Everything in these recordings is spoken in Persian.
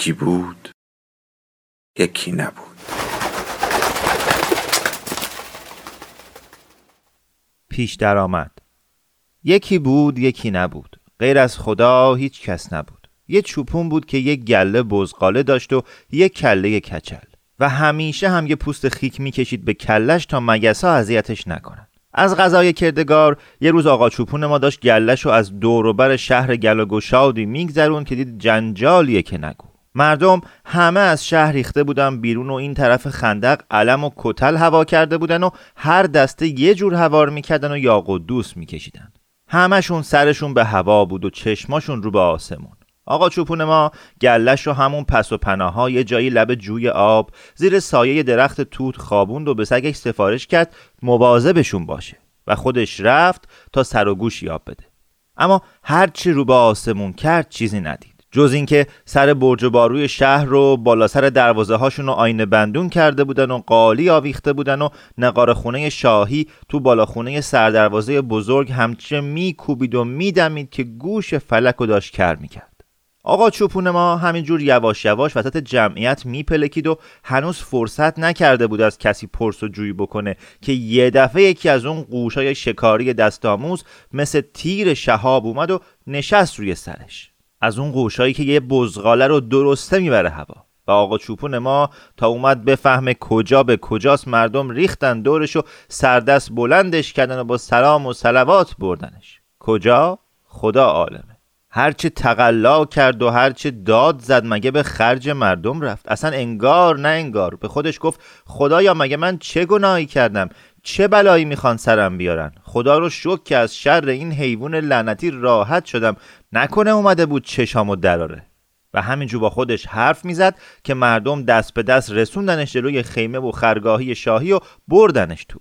یکی بود یکی نبود. پیش درآمد یکی بود یکی نبود. غیر از خدا هیچ کس نبود. یه چوپون بود که یک گله بزغاله داشت و یک کله کچل. و همیشه هم یه پوست خیک می‌کشید به کلش تا مگسا اذیتش نکنن. از غذای کردگار یه روز آقا چوپون ما داشت گلش رو از دوروبر شهر گل و گشادی میگذرون که دید جنجالیه که نگو. مردم همه از شهر ریخته بودن بیرون و این طرف خندق علم و کتل هوا کرده بودن و هر دسته یه جور هوار می‌کردن و یاق و دوست میکشیدن. همشون سرشون به هوا بود و چشماشون رو به آسمون. آقا چوپون ما گلش رو همون پس و پناها یه جایی لب جوی آب زیر سایه درخت توت خوابوند و به سگش سفارش کرد مواظبشون باشه و خودش رفت تا سر و گوش یاب بده. اما هرچی رو به آسمون کرد چیزی ندید. جز اینکه سر برج باروی شهر رو بالا سر دروازه هاشون رو آینه بندون کرده بودن و قالی آویخته بودن و نقار خونه شاهی تو بالا خونه سردروازه بزرگ همچه میکوبید و میدمید که گوش فلک رو داشت کر می‌کرد. آقا چوپون ما همینجور یواش یواش وسط جمعیت میپلکید و هنوز فرصت نکرده بود از کسی پرس و جویی بکنه که یه دفعه یکی از اون قوشای شکاری دستاموز مثل تیر شهاب اومد و نشست روی سرش. از اون قوشایی که یه بزغاله رو درسته می‌بره هوا. و آقا چوپون ما تا اومد بفهمه کجا به کجاست مردم ریختن دورش و سردست بلندش کردن و با سلام و سلوات بردنش. کجا؟ خدا عالمه. هرچه تقلا کرد و هرچه داد زد مگه به خرج مردم رفت؟ اصلا انگار نه انگار. به خودش گفت خدایا مگه من چه گناهی کردم؟ چه بلایی می‌خوان سرم بیارن؟ خدا رو شک که از شر این حیوان لعنتی راحت شدم. نکنه اومده بود چشامو دراره. و همینجور با خودش حرف می‌زد که مردم دست به دست رسوندنش جلوی خیمه و خرگاهی شاهی و بردنش تو.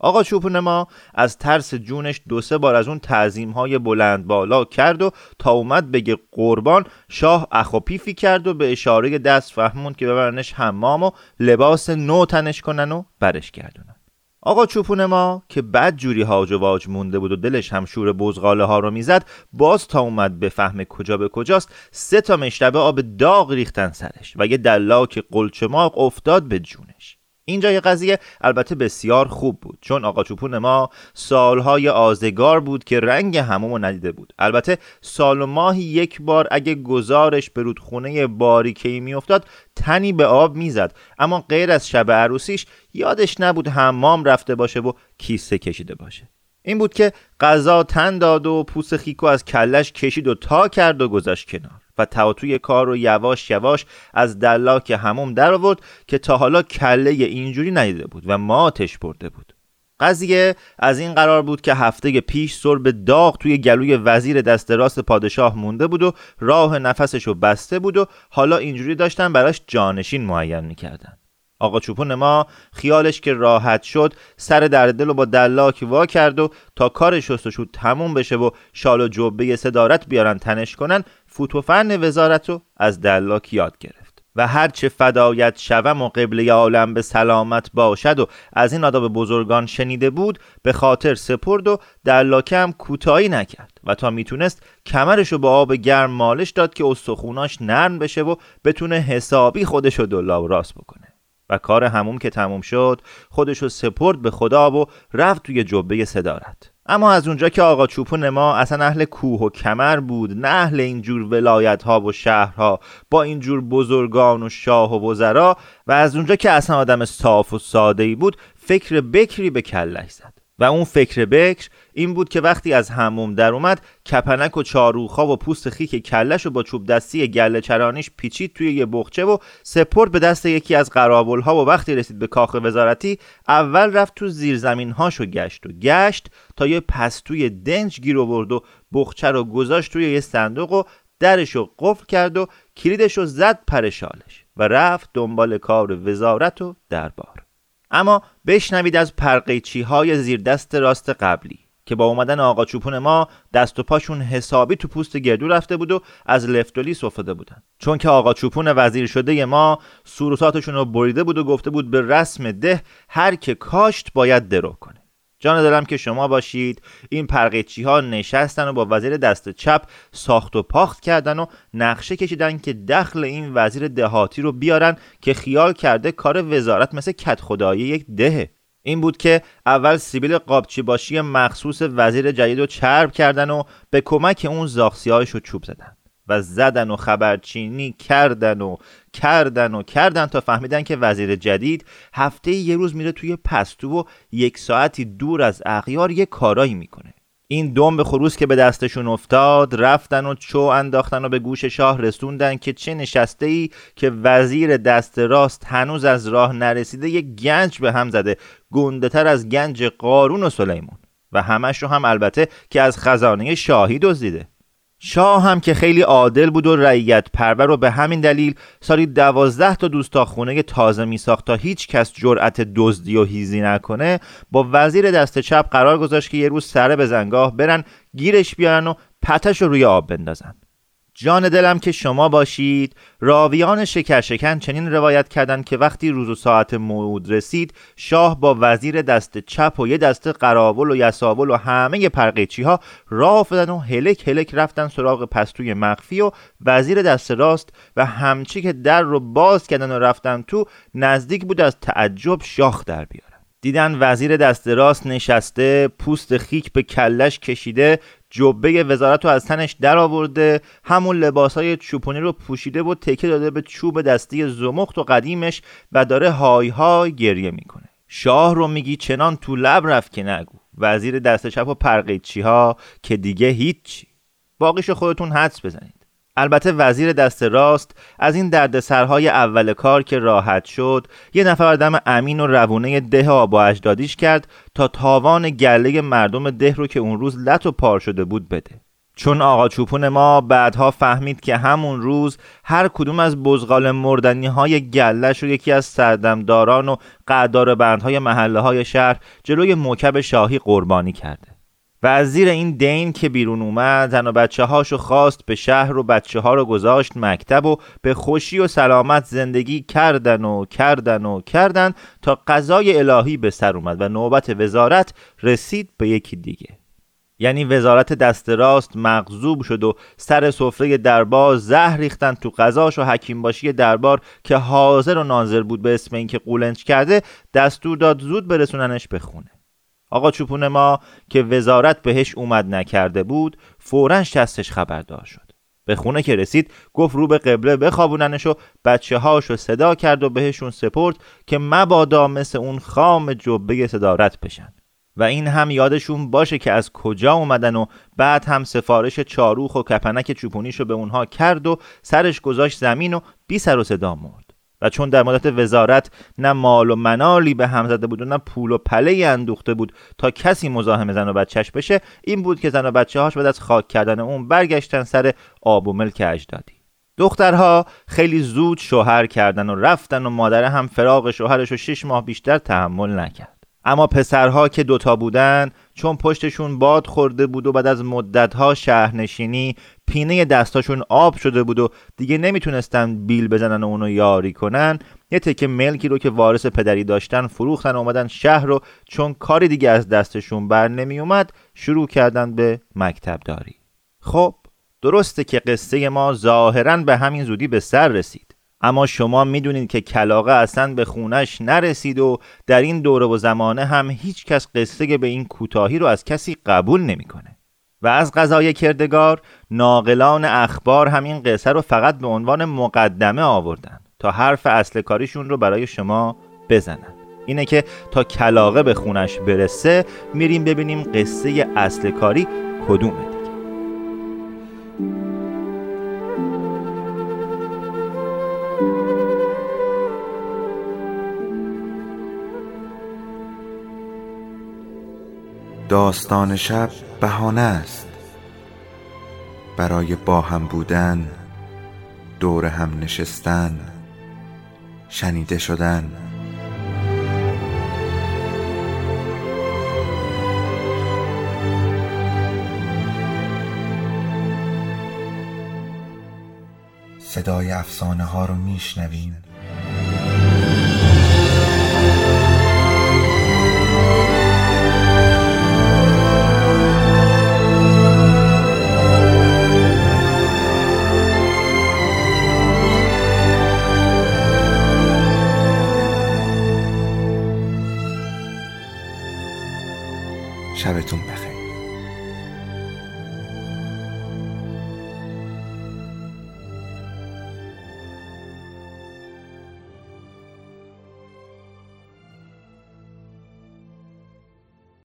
آقا چوپون ما از ترس جونش دو سه بار از اون تعظیم های بلند بالا کرد و تا اومد بگه قربان شاه اخوپیفی کرد و به اشاره دست فهموند که ببرنش حمام و لباس نو تنش کنن و برش گردونن. آقا چوپون ما که بد جوری هاج و واج مونده بود و دلش هم شور بزغاله ها رو می‌زد باز تا اومد فهم کجا به کجاست سه تا مشتبه آب داغ ریختن سرش و یه دلاک قلچماق افتاد به جونش. اینجای قضیه البته بسیار خوب بود چون آقا چوپون ما سالهای آزگار بود که رنگ همومو ندیده بود. البته سال و ماهی یک بار اگه گزارش به رودخونه باریکی میافتاد تنی به آب می‌زد. اما غیر از شب عروسیش یادش نبود حمام رفته باشه و کیسه کشیده باشه. این بود که غذا تن داد و پوست خیکو از کلش کشید و تا کرد و گذاشت کنار. و توی کار رو یواش یواش از دلاک هموم در آورد که تا حالا کله اینجوری ندیده بود و ماتش برده بود. قضیه از این قرار بود که هفته پیش سر به داغ توی گلوی وزیر دست راست پادشاه مونده بود و راه نفسش رو بسته بود و حالا اینجوری داشتن براش جانشین معین می‌کردن. آقا چوپون ما خیالش که راحت شد سر در دل و با دلاک وا کرد و تا کار شستشو تموم بشه و شال و جبه صدارت بیارن تنش کنن فوتوفن وزارت رو از دلاک یاد گرفت و هرچه فدایت شوم و قبله عالم به سلامت باشد و از این آداب بزرگان شنیده بود به خاطر سپرد و دلاکه هم کوتاهی نکرد و تا می‌تونست کمرش رو با آب گرم مالش داد که استخوناش نرم بشه و بتونه حسابی خودش رو دلا و راست بکنه. و کار هموم که تموم شد خودشو سپرد به خدا و رفت توی جبه صدارت. اما از اونجا که آقا چوپون ما اصلا اهل کوه و کمر بود نه اهل اینجور ولایت ها و شهرها با اینجور بزرگان و شاه و وزرا و از اونجا که اصلا آدم صاف و ساده ای بود فکر بکری به کلش زد. و اون فکر بکر این بود که وقتی از هموم در اومد کپنک و چاروخا و پوست خیک کلش و با چوب دستی گله چرانیش پیچید توی یه بخچه و سپرد به دست یکی از قرابل ها و وقتی رسید به کاخ وزارتی اول رفت تو زیرزمین هاشو گشت و گشت تا یه پستوی دنج گیر آورد و بخچه رو گذاشت توی یه صندوق و درشو قفل کرد و کلیدشو زد پرشالش و رفت دنبال کار وزارت و دربار. اما بشنوید از پرقیچی های زیر دست راست قبلی که با اومدن آقا چوپون ما دست و پاشون حسابی تو پوست گردو رفته بود و از لفتولی سفده بودن. چون که آقا چوپون وزیر شده ما سروساتشون رو بریده بود و گفته بود به رسم ده هر که کاشت باید درو جان دارم که شما باشید. این پرقیچی ها نشستن و با وزیر دست چپ ساخت و پاخت کردن و نقشه کشیدن که دخل این وزیر دهاتی رو بیارن که خیال کرده کار وزارت مثل کت خدایی یک دهه. این بود که اول سیبیل قابچی باشی مخصوص وزیر جدید رو چرب کردن و به کمک اون زاخسیهایش رو چوب زدن. و زدن و خبرچینی کردن و کردن و کردن تا فهمیدن که وزیر جدید هفته یه روز میره توی پستو و یک ساعتی دور از اغیار یه کارایی می‌کنه. این دم به خروس که به دستشون افتاد رفتن و چو انداختن و به گوش شاه رسوندن که چه نشسته ای که وزیر دست راست هنوز از راه نرسیده یک گنج به هم زده گنده تر از گنج قارون و سلیمون و همش رو هم البته که از خزانه شاهی دزدیده. شاه هم که خیلی عادل بود و رعیت پرور و به همین دلیل سالی دوازده تا دوستاخونه تازه می ساخت تا هیچ کس جرأت دزدی و هیزی نکنه با وزیر دست چپ قرار گذاشت که یه روز سره به زنگاه برن گیرش بیارن و پتش رو روی آب بندازن. جان دلم که شما باشید. راویان شکر شکن چنین روایت کردند که وقتی روز و ساعت موعود رسید شاه با وزیر دست چپ و یه دست قراول و یساول و همه پرقیچی ها راه و هلک هلک رفتن سراغ پستوی مخفی و وزیر دست راست و همچی که در رو باز کردن و رفتن تو نزدیک بود از تعجب شاخ در بیارن دیدن وزیر دست راست نشسته پوست خیک به کلش کشیده جبه وزارت رو از تنش در آورده همون لباسای چوپونی رو پوشیده و تکه داده به چوب دستی زمخت و قدیمش و داره های های گریه می‌کنه. شاه رو میگی چنان تو لب رفت که نگو. وزیر دست چپ و پرقیچی ها که دیگه هیچی. باقیشو خودتون حدس بزنید. البته وزیر دست راست از این دردسرهای اول کار که راحت شد یه نفر آدم امین و روونه ده آبا اجدادیش کرد تا تاوان گله مردم ده رو که اون روز لط و پار شده بود بده. چون آقا چوپون ما بعدها فهمید که همون روز هر کدوم از بزغال مردنی های گلش رو یکی از سردمداران و قدار بندهای محله های شهر جلوی موکب شاهی قربانی کرده. و از زیر این دین که بیرون اومد زن و بچه هاشو خواست به شهر و بچه ها رو گذاشت مکتب و به خوشی و سلامت زندگی کردن و کردن و کردن تا قضای الهی به سر اومد و نوبت وزارت رسید به یکی دیگه. یعنی وزارت دست راست مغزوب شد و سر سفره دربار زهر ریختن تو قضاش و حکیم باشی دربار که حاضر و ناظر بود به اسم اینکه قولنج کرده دستور داد زود برسوننش به خونه. آقا چوپون ما که وزارت بهش اومد نکرده بود فورا شستش خبردار شد. به خونه که رسید گفت رو به قبله بخوابوننش و بچه هاشو صدا کرد و بهشون سپرد که مبادا مثل اون خام جبه صدارت بشن. و این هم یادشون باشه که از کجا اومدن و بعد هم سفارش چاروخ و کپنک چوپونیشو به اونها کرد و سرش گذاشت زمین و بی سر و صدا مرد. و چون در مدت وزارت نه مال و منالی به هم زده بود و نه پول و پله اندوخته بود تا کسی مزاحم زن و بچهش بشه این بود که زن و بچه هاش بعد از خاک کردن اون برگشتن سر آب و ملک اجدادی. دخترها خیلی زود شوهر کردن و رفتن و مادر هم فراغ شوهرش رو شش ماه بیشتر تحمل نکرد. اما پسرها که دوتا بودن چون پشتشون باد خورده بود و بعد از مدتها شهرنشینی پینه دستاشون آب شده بود و دیگه نمی‌تونستن بیل بزنن و اونو یاری کنن. یه تکه ملکی رو که وارث پدری داشتن فروختن و اومدن شهر رو چون کاری دیگه از دستشون بر نمی اومد شروع کردن به مکتب داری خب درسته که قصه ما ظاهرا به همین زودی به سر رسید. اما شما می‌دونید که کلاقه اصلا به خونش نرسید و در این دوره و زمانه هم هیچ کس قصه به این کوتاهی رو از کسی قبول نمی‌کنه. و از غذای کردگار ناقلان اخبار همین قصه رو فقط به عنوان مقدمه آوردن تا حرف اصل کاریشون رو برای شما بزنن. اینه که تا کلاقه به خونش برسه میریم ببینیم قصه اصل کاری کدومه دیگه. داستان شب بهانه است. برای با هم بودن دور هم نشستن شنیده شدن. صدای افسانه ها رو میشنویم شبتون بخیر.